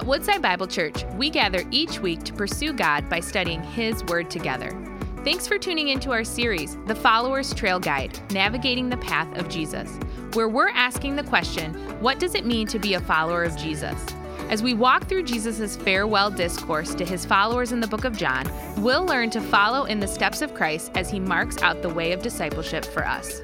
At Woodside Bible Church, we gather each week to pursue God by studying His Word together. Thanks for tuning into our series, The Follower's Trail Guide Navigating the Path of Jesus, where we're asking the question what does it mean to be a follower of Jesus? As we walk through Jesus' farewell discourse to his followers in the book of John, we'll learn to follow in the steps of Christ as he marks out the way of discipleship for us.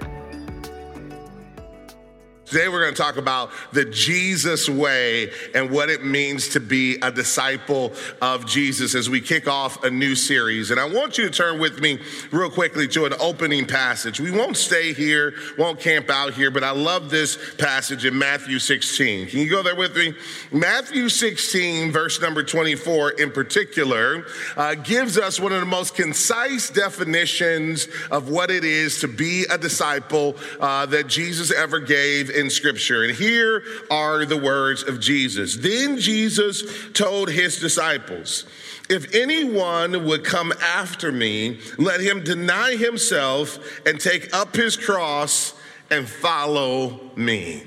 Today, we're going to talk about the Jesus way and what it means to be a disciple of Jesus as we kick off a new series. And I want you to turn with me real quickly to an opening passage. We won't stay here, won't camp out here, but I love this passage in Matthew 16. Can you go there with me? Matthew 16, verse number 24 in particular, uh, gives us one of the most concise definitions of what it is to be a disciple uh, that Jesus ever gave in Scripture. And here are the words of Jesus. Then Jesus told his disciples, if anyone would come after me, let him deny himself and take up his cross and follow me.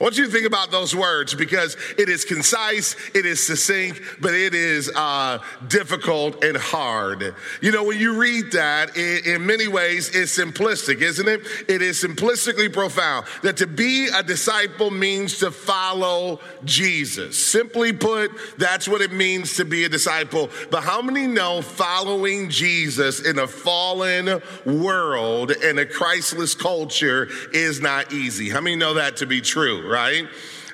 I want you to think about those words because it is concise, it is succinct, but it is uh, difficult and hard. You know, when you read that, it, in many ways, it's simplistic, isn't it? It is simplistically profound. That to be a disciple means to follow Jesus. Simply put, that's what it means to be a disciple. But how many know following Jesus in a fallen world and a Christless culture is not easy? How many know that to be true? Right?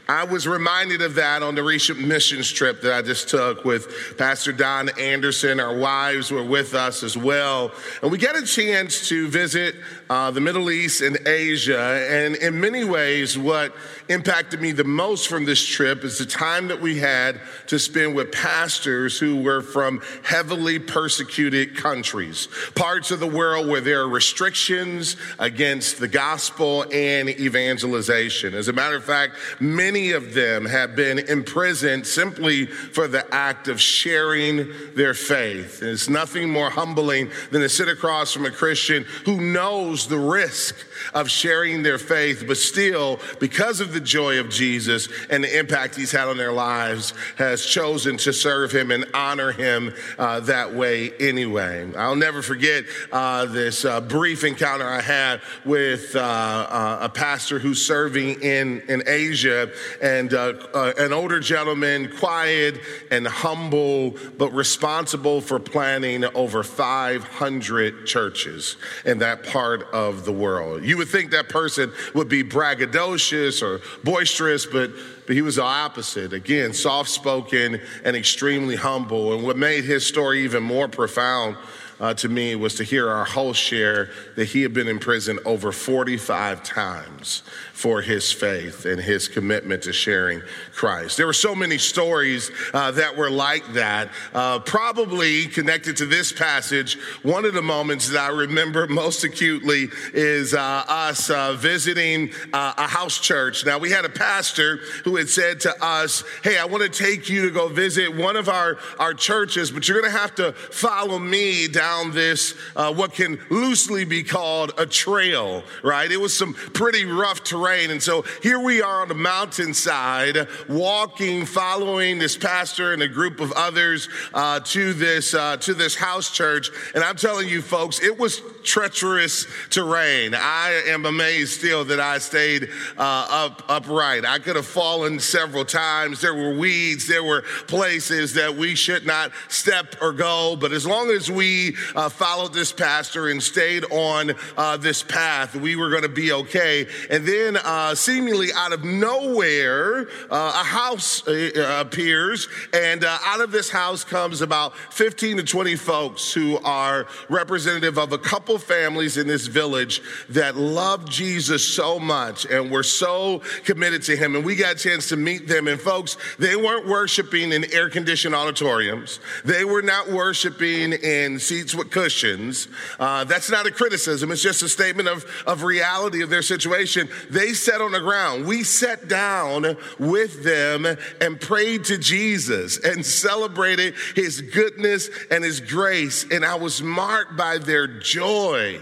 I was reminded of that on the recent missions trip that I just took with Pastor Don Anderson. Our wives were with us as well. And we got a chance to visit uh, the Middle East and Asia. And in many ways, what impacted me the most from this trip is the time that we had to spend with pastors who were from heavily persecuted countries, parts of the world where there are restrictions against the gospel and evangelization. As a matter of fact, many of them have been imprisoned simply for the act of sharing their faith. And it's nothing more humbling than to sit across from a Christian who knows the risk of sharing their faith, but still, because of the joy of Jesus and the impact he's had on their lives, has chosen to serve him and honor him uh, that way anyway. I'll never forget uh, this uh, brief encounter I had with uh, uh, a pastor who's serving in, in Asia and uh, an older gentleman, quiet and humble, but responsible for planning over 500 churches in that part of the world. You you would think that person would be braggadocious or boisterous, but, but he was the opposite. Again, soft spoken and extremely humble. And what made his story even more profound uh, to me was to hear our host share that he had been in prison over 45 times for his faith and his commitment to sharing Christ. There were so many stories uh, that were like that. Uh, probably connected to this passage, one of the moments that I remember most acutely is uh, us uh, visiting uh, a house church. Now, we had a pastor who had said to us, Hey, I want to take you to go visit one of our, our churches, but you're going to have to follow me down this, uh, what can loosely be called a trail, right? It was some pretty rough terrain rain. And so here we are on the mountainside, walking, following this pastor and a group of others uh, to this uh, to this house church. And I'm telling you, folks, it was treacherous terrain. I am amazed still that I stayed uh, up upright. I could have fallen several times. There were weeds. There were places that we should not step or go. But as long as we uh, followed this pastor and stayed on uh, this path, we were going to be okay. And then then, uh, seemingly out of nowhere, uh, a house uh, appears, and uh, out of this house comes about 15 to 20 folks who are representative of a couple families in this village that love Jesus so much and were so committed to him. And we got a chance to meet them. And folks, they weren't worshiping in air conditioned auditoriums, they were not worshiping in seats with cushions. Uh, that's not a criticism, it's just a statement of, of reality of their situation. They they sat on the ground. We sat down with them and prayed to Jesus and celebrated his goodness and his grace. And I was marked by their joy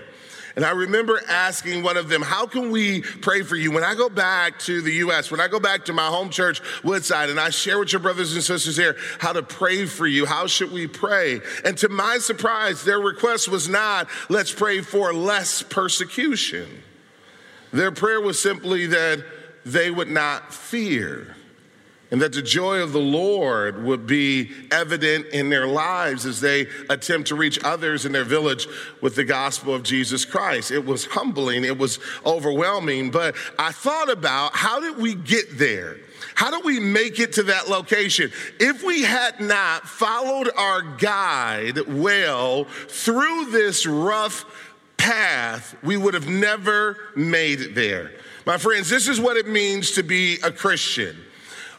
And I remember asking one of them, How can we pray for you? When I go back to the U.S., when I go back to my home church, Woodside, and I share with your brothers and sisters here how to pray for you, how should we pray? And to my surprise, their request was not, Let's pray for less persecution. Their prayer was simply that they would not fear and that the joy of the Lord would be evident in their lives as they attempt to reach others in their village with the gospel of Jesus Christ. It was humbling, it was overwhelming, but I thought about how did we get there? How do we make it to that location? If we had not followed our guide well through this rough path, we would have never made it there. My friends, this is what it means to be a Christian.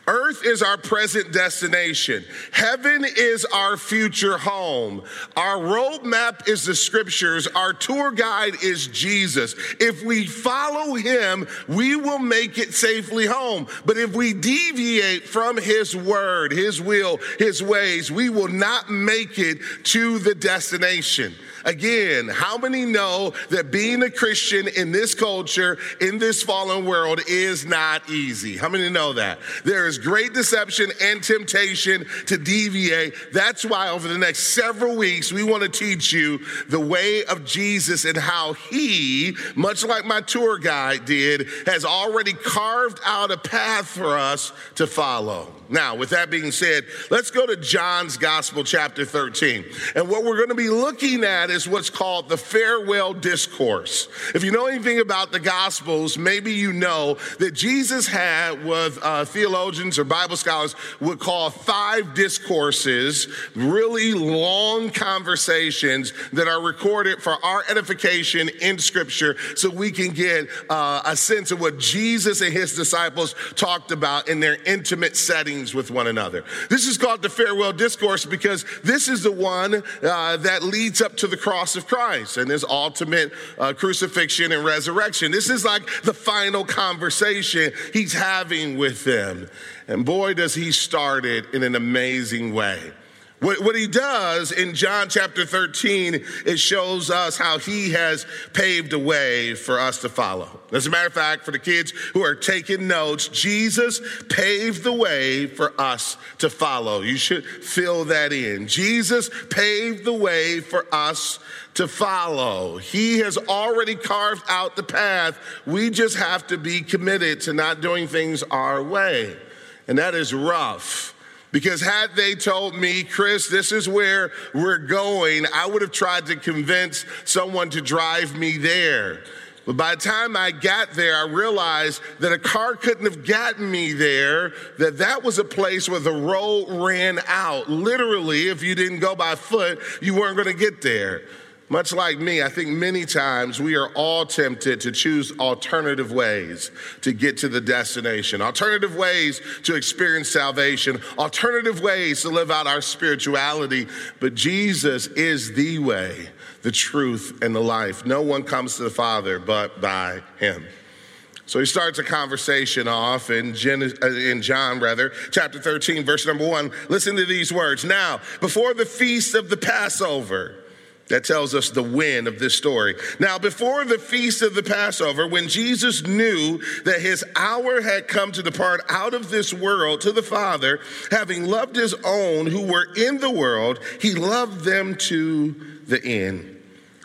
Earth is our present destination. Heaven is our future home. Our roadmap is the scriptures. Our tour guide is Jesus. If we follow him, we will make it safely home. But if we deviate from his word, his will, his ways, we will not make it to the destination. Again, how many know that being a Christian in this culture, in this fallen world, is not easy? How many know that? There is great deception and temptation to deviate. That's why over the next several weeks, we want to teach you the way of Jesus and how he, much like my tour guide did, has already carved out a path for us to follow. Now, with that being said, let's go to John's Gospel, chapter 13. And what we're going to be looking at is what's called the farewell discourse. If you know anything about the Gospels, maybe you know that Jesus had what uh, theologians or Bible scholars would call five discourses, really long conversations that are recorded for our edification in Scripture so we can get uh, a sense of what Jesus and his disciples talked about in their intimate settings with one another. This is called the farewell discourse because this is the one uh, that leads up to the cross of Christ and his ultimate uh, crucifixion and resurrection. This is like the final conversation he's having with them. And boy, does he start it in an amazing way. What, what, he does in John chapter 13, it shows us how he has paved a way for us to follow. As a matter of fact, for the kids who are taking notes, Jesus paved the way for us to follow. You should fill that in. Jesus paved the way for us to follow. He has already carved out the path. We just have to be committed to not doing things our way. And that is rough. Because had they told me, Chris, this is where we're going, I would have tried to convince someone to drive me there. But by the time I got there, I realized that a car couldn't have gotten me there, that that was a place where the road ran out. Literally, if you didn't go by foot, you weren't going to get there. Much like me, I think many times we are all tempted to choose alternative ways to get to the destination, alternative ways to experience salvation, alternative ways to live out our spirituality. But Jesus is the way, the truth, and the life. No one comes to the Father but by him. So he starts a conversation off in, uh, in John, rather, chapter 13, verse number one. Listen to these words. Now, before the feast of the Passover, that tells us the when of this story. Now, before the feast of the Passover, when Jesus knew that his hour had come to depart out of this world to the Father, having loved his own who were in the world, he loved them to the end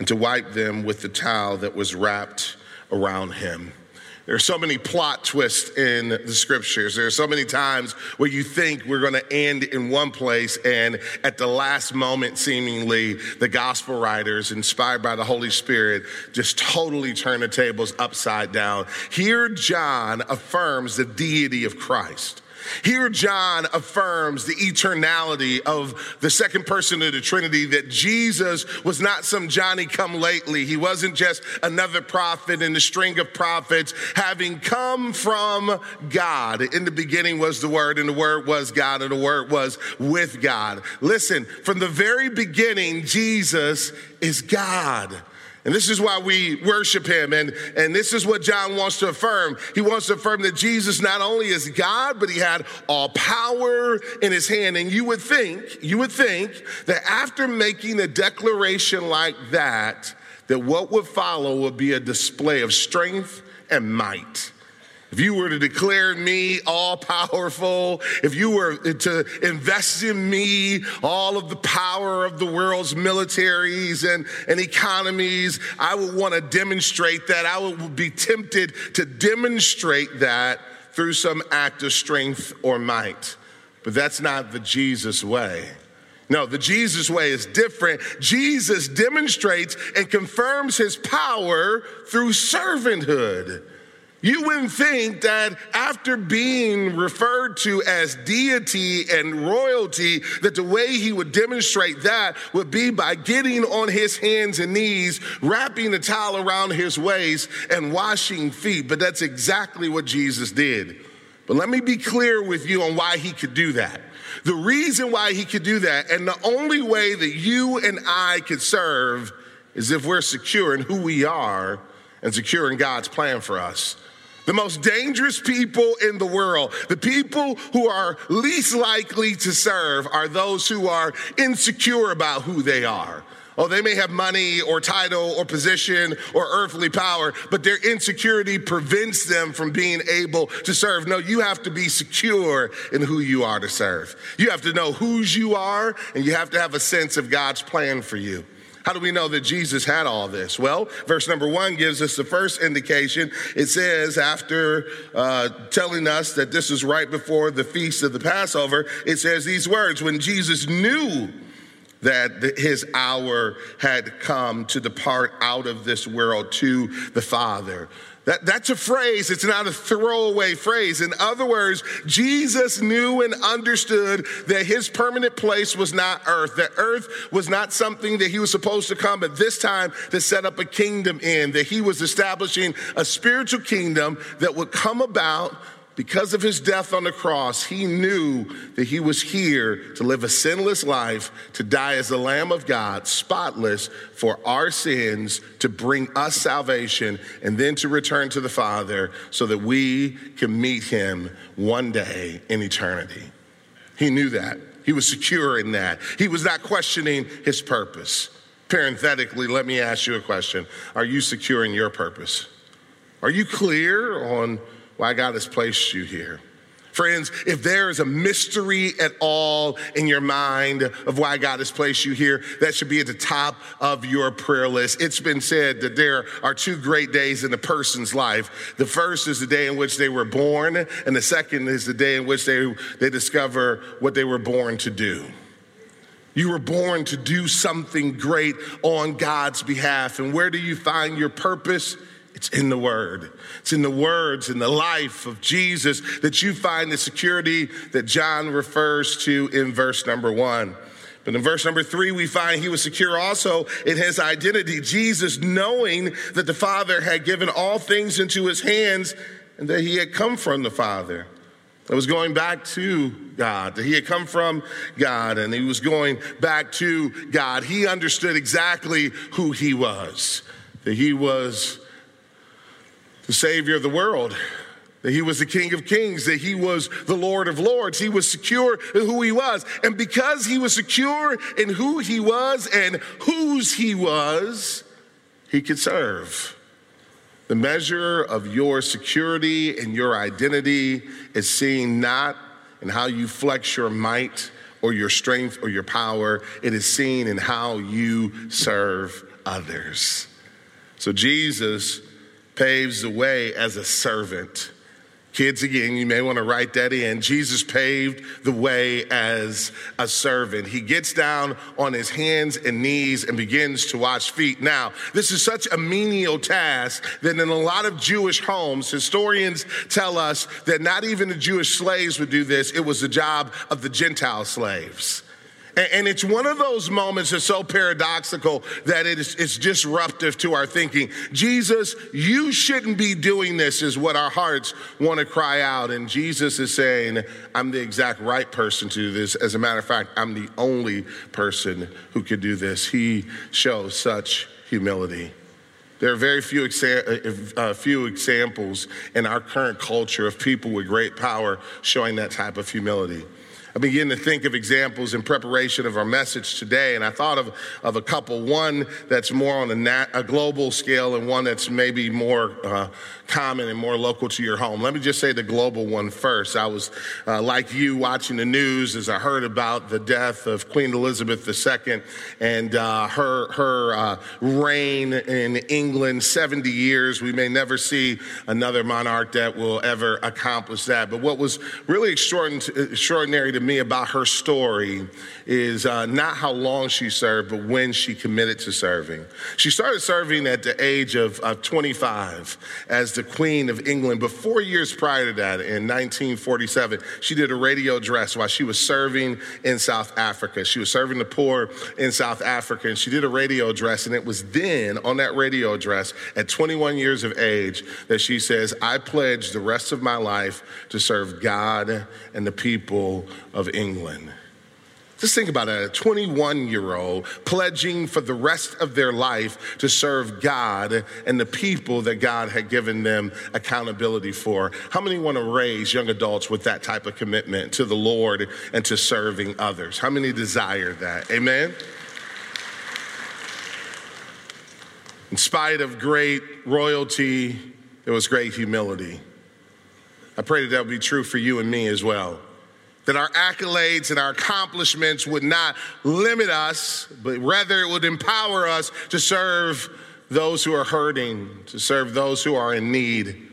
and to wipe them with the towel that was wrapped around him. There are so many plot twists in the scriptures. There are so many times where you think we're going to end in one place, and at the last moment, seemingly, the gospel writers, inspired by the Holy Spirit, just totally turn the tables upside down. Here, John affirms the deity of Christ. Here, John affirms the eternality of the second person of the Trinity, that Jesus was not some Johnny come lately. He wasn't just another prophet in the string of prophets, having come from God. In the beginning was the Word, and the Word was God, and the Word was with God. Listen, from the very beginning, Jesus is God. And this is why we worship him. And, and this is what John wants to affirm. He wants to affirm that Jesus not only is God, but he had all power in his hand. And you would think, you would think that after making a declaration like that, that what would follow would be a display of strength and might. If you were to declare me all powerful, if you were to invest in me all of the power of the world's militaries and, and economies, I would want to demonstrate that. I would be tempted to demonstrate that through some act of strength or might. But that's not the Jesus way. No, the Jesus way is different. Jesus demonstrates and confirms his power through servanthood. You wouldn't think that after being referred to as deity and royalty, that the way he would demonstrate that would be by getting on his hands and knees, wrapping a towel around his waist, and washing feet. But that's exactly what Jesus did. But let me be clear with you on why he could do that. The reason why he could do that, and the only way that you and I could serve, is if we're secure in who we are and secure in God's plan for us. The most dangerous people in the world, the people who are least likely to serve, are those who are insecure about who they are. Oh, they may have money or title or position or earthly power, but their insecurity prevents them from being able to serve. No, you have to be secure in who you are to serve. You have to know whose you are, and you have to have a sense of God's plan for you. How do we know that Jesus had all this? Well, verse number one gives us the first indication. It says, after uh, telling us that this is right before the feast of the Passover, it says these words When Jesus knew that his hour had come to depart out of this world to the Father. That, that's a phrase, it's not a throwaway phrase. In other words, Jesus knew and understood that his permanent place was not earth, that earth was not something that he was supposed to come at this time to set up a kingdom in, that he was establishing a spiritual kingdom that would come about because of his death on the cross, he knew that he was here to live a sinless life, to die as the Lamb of God, spotless for our sins, to bring us salvation, and then to return to the Father so that we can meet him one day in eternity. He knew that. He was secure in that. He was not questioning his purpose. Parenthetically, let me ask you a question Are you secure in your purpose? Are you clear on why God has placed you here. Friends, if there is a mystery at all in your mind of why God has placed you here, that should be at the top of your prayer list. It's been said that there are two great days in a person's life. The first is the day in which they were born, and the second is the day in which they, they discover what they were born to do. You were born to do something great on God's behalf. And where do you find your purpose? It's in the Word. It's in the words, in the life of Jesus that you find the security that John refers to in verse number one. But in verse number three, we find he was secure also in his identity. Jesus, knowing that the Father had given all things into his hands and that he had come from the Father. That was going back to God, that he had come from God and he was going back to God. He understood exactly who he was, that he was the Savior of the world, that he was the King of Kings, that he was the Lord of Lords. He was secure in who he was. And because he was secure in who he was and whose he was, he could serve. The measure of your security and your identity is seen not in how you flex your might or your strength or your power, it is seen in how you serve others. So Jesus paves the way as a servant. Kids, again, you may want to write that in. Jesus paved the way as a servant. He gets down on his hands and knees and begins to wash feet. Now, this is such a menial task that in a lot of Jewish homes, historians tell us that not even the Jewish slaves would do this, it was the job of the Gentile slaves. And it's one of those moments that's so paradoxical that it is, it's disruptive to our thinking. Jesus, you shouldn't be doing this, is what our hearts want to cry out. And Jesus is saying, I'm the exact right person to do this. As a matter of fact, I'm the only person who could do this. He shows such humility. There are very few, exa- uh, uh, few examples in our current culture of people with great power showing that type of humility. I began to think of examples in preparation of our message today, and I thought of, of a couple. One that's more on a, nat, a global scale, and one that's maybe more uh, common and more local to your home. Let me just say the global one first. I was, uh, like you, watching the news as I heard about the death of Queen Elizabeth II and uh, her, her uh, reign in England 70 years. We may never see another monarch that will ever accomplish that. But what was really extraordinary to to me about her story is uh, not how long she served, but when she committed to serving. She started serving at the age of, of 25 as the Queen of England. But four years prior to that, in 1947, she did a radio address while she was serving in South Africa. She was serving the poor in South Africa, and she did a radio address. And it was then, on that radio address, at 21 years of age, that she says, I pledge the rest of my life to serve God and the people of England. Just think about it a 21 year old pledging for the rest of their life to serve God and the people that God had given them accountability for. How many want to raise young adults with that type of commitment to the Lord and to serving others? How many desire that? Amen? In spite of great royalty, there was great humility. I pray that that would be true for you and me as well that our accolades and our accomplishments would not limit us, but rather it would empower us to serve those who are hurting, to serve those who are in need.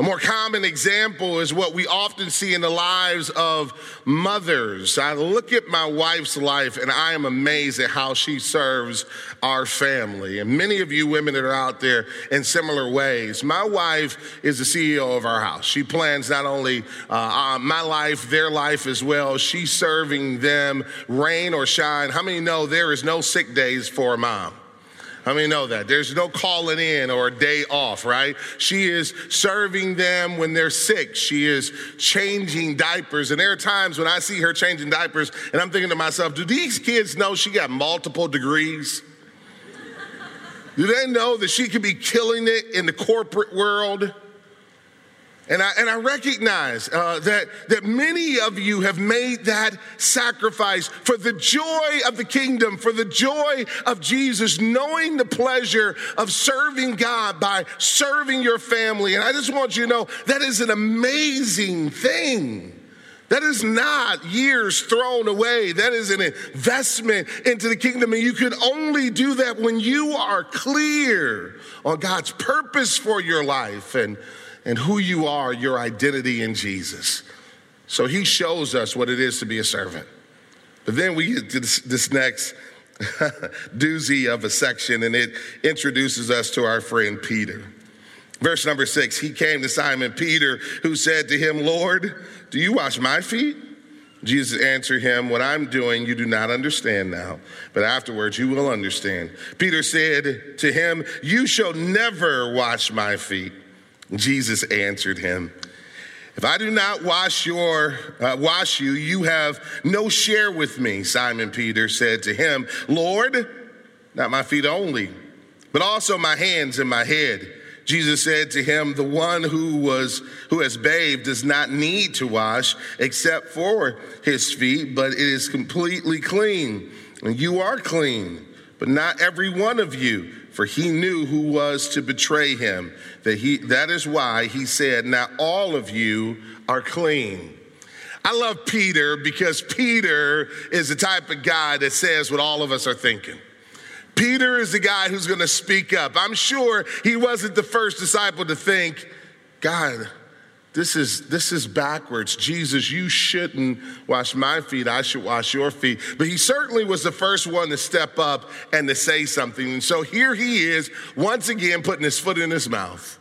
A more common example is what we often see in the lives of mothers. I look at my wife's life and I am amazed at how she serves our family. And many of you women that are out there in similar ways. My wife is the CEO of our house. She plans not only uh, uh, my life, their life as well. She's serving them rain or shine. How many know there is no sick days for a mom? How many know that? There's no calling in or a day off, right? She is serving them when they're sick. She is changing diapers. And there are times when I see her changing diapers and I'm thinking to myself, do these kids know she got multiple degrees? Do they know that she could be killing it in the corporate world? And I, and I recognize uh, that, that many of you have made that sacrifice for the joy of the kingdom, for the joy of Jesus, knowing the pleasure of serving God by serving your family. And I just want you to know that is an amazing thing. That is not years thrown away. That is an investment into the kingdom. And you can only do that when you are clear on God's purpose for your life and and who you are, your identity in Jesus. So he shows us what it is to be a servant. But then we get to this, this next doozy of a section, and it introduces us to our friend Peter. Verse number six, he came to Simon Peter, who said to him, Lord, do you wash my feet? Jesus answered him, What I'm doing, you do not understand now, but afterwards you will understand. Peter said to him, You shall never wash my feet. Jesus answered him, If I do not wash your uh, wash you, you have no share with me. Simon Peter said to him, Lord, not my feet only, but also my hands and my head. Jesus said to him, The one who was who has bathed does not need to wash except for his feet, but it is completely clean. And you are clean, but not every one of you for he knew who was to betray him. That, he, that is why he said, Now all of you are clean. I love Peter because Peter is the type of guy that says what all of us are thinking. Peter is the guy who's to speak up. I'm sure he wasn't the first disciple to think, God, This is, this is backwards. Jesus, you shouldn't wash my feet. I should wash your feet. But he certainly was the first one to step up and to say something. And so here he is, once again, putting his foot in his mouth,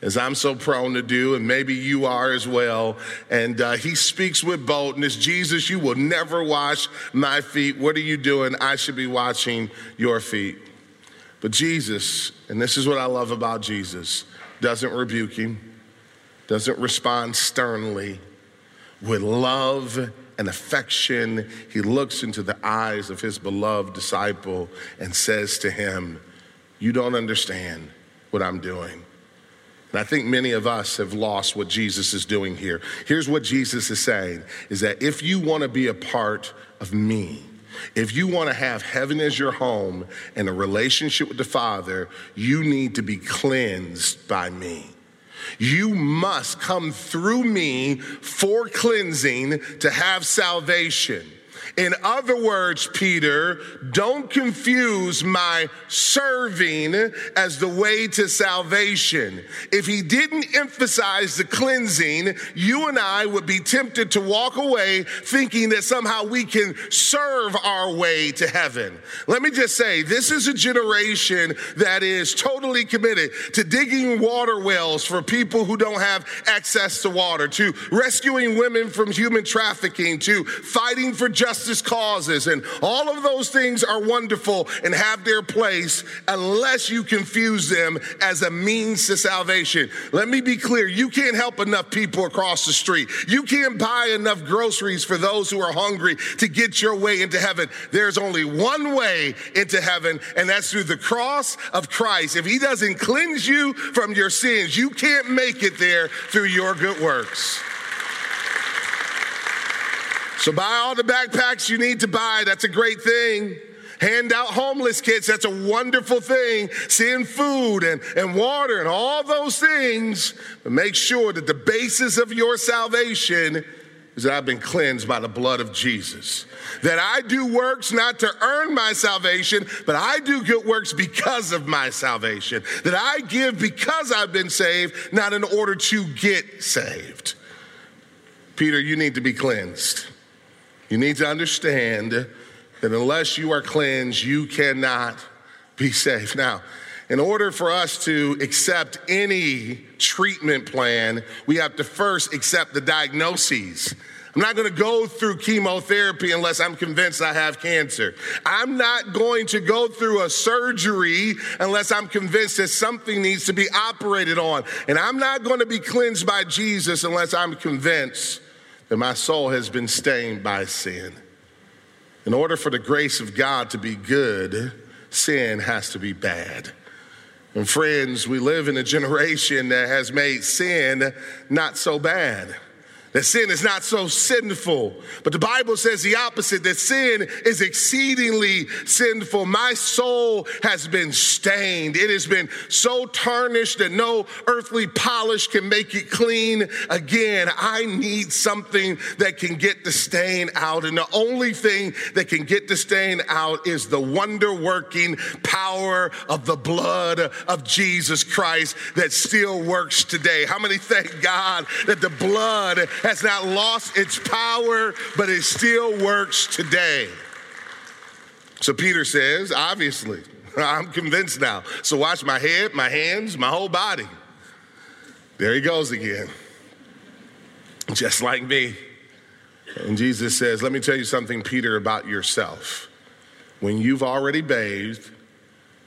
as I'm so prone to do, and maybe you are as well. And uh, he speaks with boldness Jesus, you will never wash my feet. What are you doing? I should be washing your feet. But Jesus, and this is what I love about Jesus, doesn't rebuke him doesn't respond sternly. With love and affection, he looks into the eyes of his beloved disciple and says to him, You don't understand what I'm doing. And I think many of us have lost what Jesus is doing here. Here's what Jesus is saying is that if you want to be a part of me, if you want to have heaven as your home and a relationship with the Father, you need to be cleansed by me. You must come through me for cleansing to have salvation. In other words, Peter, don't confuse my serving as the way to salvation. If he didn't emphasize the cleansing, you and I would be tempted to walk away thinking that somehow we can serve our way to heaven. Let me just say, this is a generation that is totally committed to digging water wells for people who don't have access to water, to rescuing women from human trafficking, to fighting for justice justice causes, and all of those things are wonderful and have their place unless you confuse them as a means to salvation. Let me be clear you can't help enough people across the street. You can't buy enough groceries for those who are hungry to get your way into heaven. There's only one way into heaven, and that's through the cross of Christ. If He doesn't cleanse you from your sins, you can't make it there through your good works. So buy all the backpacks you need to buy. That's a great thing. Hand out homeless kids. That's a wonderful thing. Send food and, and water and all those things. But make sure that the basis of your salvation is that I've been cleansed by the blood of Jesus. That I do works not to earn my salvation, but I do good works because of my salvation. That I give because I've been saved, not in order to get saved. Peter, you need to be cleansed. You need to understand that unless you are cleansed, you cannot be safe. Now, in order for us to accept any treatment plan, we have to first accept the diagnoses. I'm not going to go through chemotherapy unless I'm convinced I have cancer. I'm not going to go through a surgery unless I'm convinced that something needs to be operated on. And I'm not going to be cleansed by Jesus unless I'm convinced that my soul has been stained by sin. In order for the grace of God to be good, sin has to be bad. And friends, we live in a generation that has made sin not so bad that sin is not so sinful. But the Bible says the opposite that sin is exceedingly sinful. My soul has been stained, it has been so tarnished that no earthly polish can make it clean again. I need something that can get the stain out. And the only thing that can get the stain out is the wonder working power of the blood of Jesus Christ that still works today. How many thank God that the blood has not lost its power, but it still works today. So Peter says, obviously, I'm convinced now. So watch my head, my hands, my whole body. There he goes again. Just like me. And Jesus says, Let me tell you something, Peter, about yourself. When you've already bathed,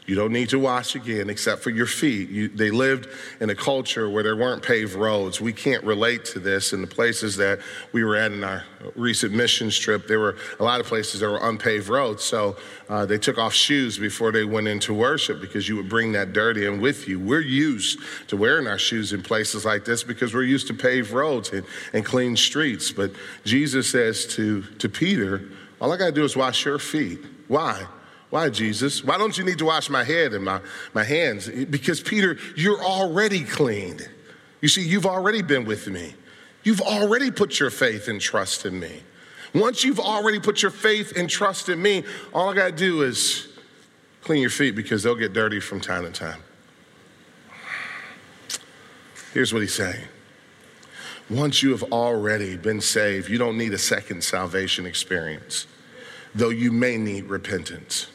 you don't need to wash again except for your feet. You, they lived in a culture where there weren't paved roads. We can't relate to this in the places that we were at in our recent mission trip. There were a lot of places that were unpaved roads. So uh, they took off shoes before they went into worship because you would bring that dirt in with you. We're used to wearing our shoes in places like this because we're used to paved roads and, and clean streets. But Jesus says to, to Peter, All I got to do is wash your feet. Why? Why, Jesus? Why don't you need to wash my head and my, my hands? Because, Peter, you're already cleaned. You see, you've already been with me. You've already put your faith and trust in me. Once you've already put your faith and trust in me, all I got to do is clean your feet because they'll get dirty from time to time. Here's what he's saying once you have already been saved, you don't need a second salvation experience, though you may need repentance.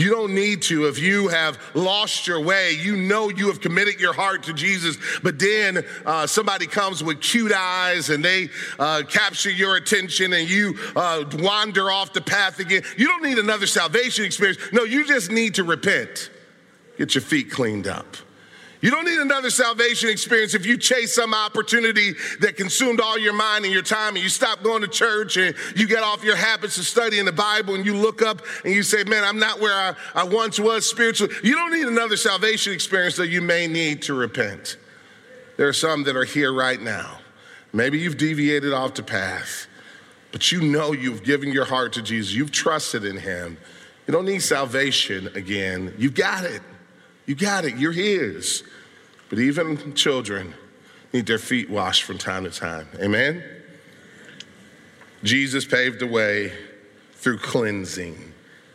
You don't need to. If you have lost your way, you know you have committed your heart to Jesus, but then uh, somebody comes with cute eyes and they uh, capture your attention and you uh, wander off the path again. You don't need another salvation experience. No, you just need to repent, get your feet cleaned up. You don't need another salvation experience if you chase some opportunity that consumed all your mind and your time and you stop going to church and you get off your habits of studying the Bible and you look up and you say, Man, I'm not where I, I once was spiritually. You don't need another salvation experience that you may need to repent. There are some that are here right now. Maybe you've deviated off the path, but you know you've given your heart to Jesus, you've trusted in Him. You don't need salvation again. You've got it. You got it. You're His. But even children need their feet washed from time to time. Amen? Jesus paved the way through cleansing.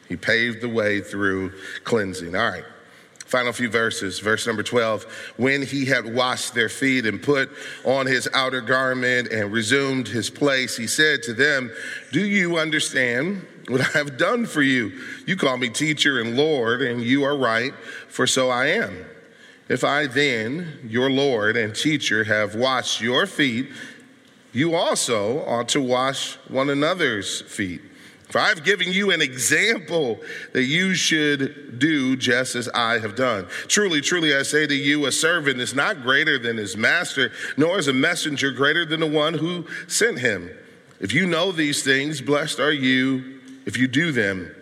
He paved the way through cleansing. All right. Final few verses. Verse number 12. When he had washed their feet and put on his outer garment and resumed his place, he said to them, Do you understand what I have done for you? You call me teacher and Lord, and you are right, for so I am. If I then, your Lord and teacher, have washed your feet, you also ought to wash one another's feet. For I've given you an example that you should do just as I have done. Truly, truly, I say to you, a servant is not greater than his master, nor is a messenger greater than the one who sent him. If you know these things, blessed are you if you do them.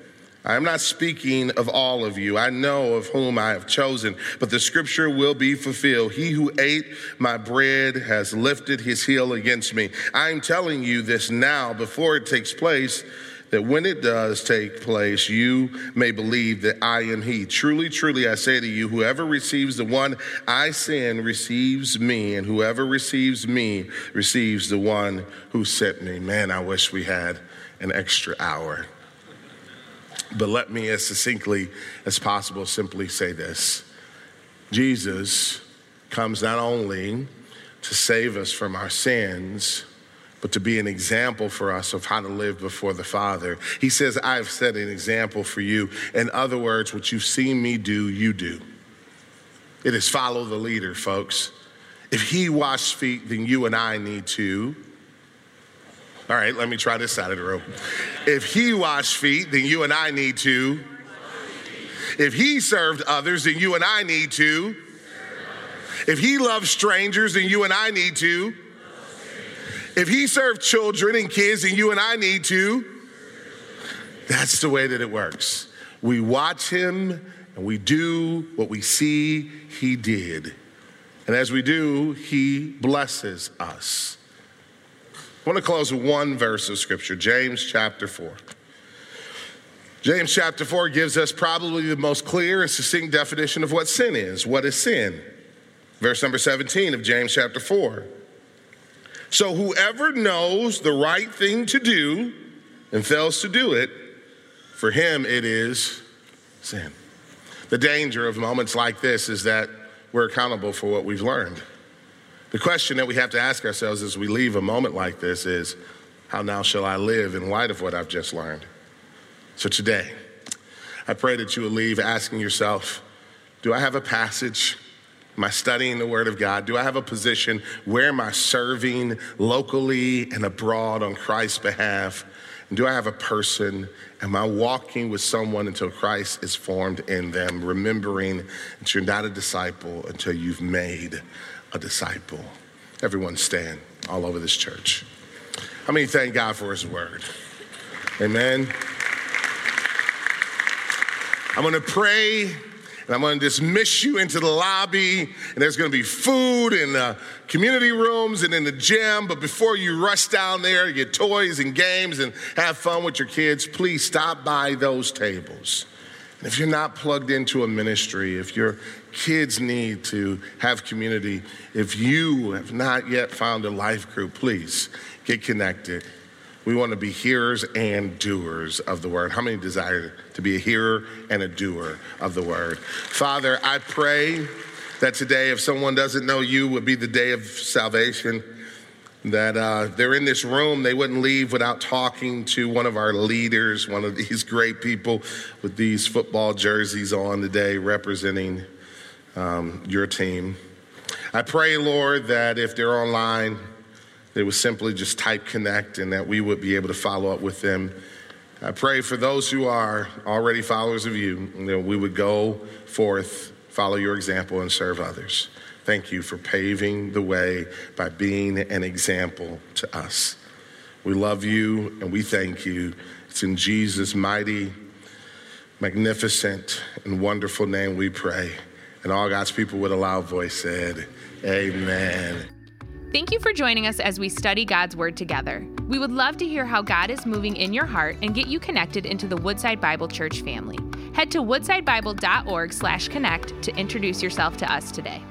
I am not speaking of all of you. I know of whom I have chosen, but the scripture will be fulfilled. He who ate my bread has lifted his heel against me. I am telling you this now before it takes place, that when it does take place, you may believe that I am he. Truly, truly, I say to you, whoever receives the one I send receives me, and whoever receives me receives the one who sent me. Man, I wish we had an extra hour. But let me, as succinctly as possible, simply say this Jesus comes not only to save us from our sins, but to be an example for us of how to live before the Father. He says, I've set an example for you. In other words, what you've seen me do, you do. It is follow the leader, folks. If he washed feet, then you and I need to. All right, let me try this side of the room. If he washed feet, then you and I need to. If he served others, then you and I need to. If he loved strangers, then you and I need to. If he served children and kids, then you and I need to. That's the way that it works. We watch him and we do what we see he did. And as we do, he blesses us. I want to close with one verse of scripture, James chapter 4. James chapter 4 gives us probably the most clear and succinct definition of what sin is. What is sin? Verse number 17 of James chapter 4. So whoever knows the right thing to do and fails to do it, for him it is sin. The danger of moments like this is that we're accountable for what we've learned. The question that we have to ask ourselves as we leave a moment like this is how now shall I live in light of what I've just learned? So today, I pray that you will leave asking yourself do I have a passage? Am I studying the Word of God? Do I have a position? Where am I serving locally and abroad on Christ's behalf? And do I have a person? Am I walking with someone until Christ is formed in them, remembering that you're not a disciple until you've made a disciple. Everyone stand all over this church. How many thank God for his word? Amen. I'm going to pray and I'm going to dismiss you into the lobby, and there's going to be food in the community rooms and in the gym. But before you rush down there, get toys and games and have fun with your kids, please stop by those tables. And if you're not plugged into a ministry, if your kids need to have community, if you have not yet found a life group, please get connected. We want to be hearers and doers of the word. How many desire to be a hearer and a doer of the word? Father, I pray that today, if someone doesn't know you, would be the day of salvation. that uh, they're in this room, they wouldn't leave without talking to one of our leaders, one of these great people with these football jerseys on today representing um, your team. I pray, Lord, that if they're online, they would simply just type connect and that we would be able to follow up with them. I pray for those who are already followers of you, that we would go forth, follow your example, and serve others. Thank you for paving the way by being an example to us. We love you and we thank you. It's in Jesus' mighty, magnificent, and wonderful name we pray. And all God's people with a loud voice said, Amen. Thank you for joining us as we study God's Word together. We would love to hear how God is moving in your heart and get you connected into the Woodside Bible Church family. Head to woodsidebible.org/connect to introduce yourself to us today.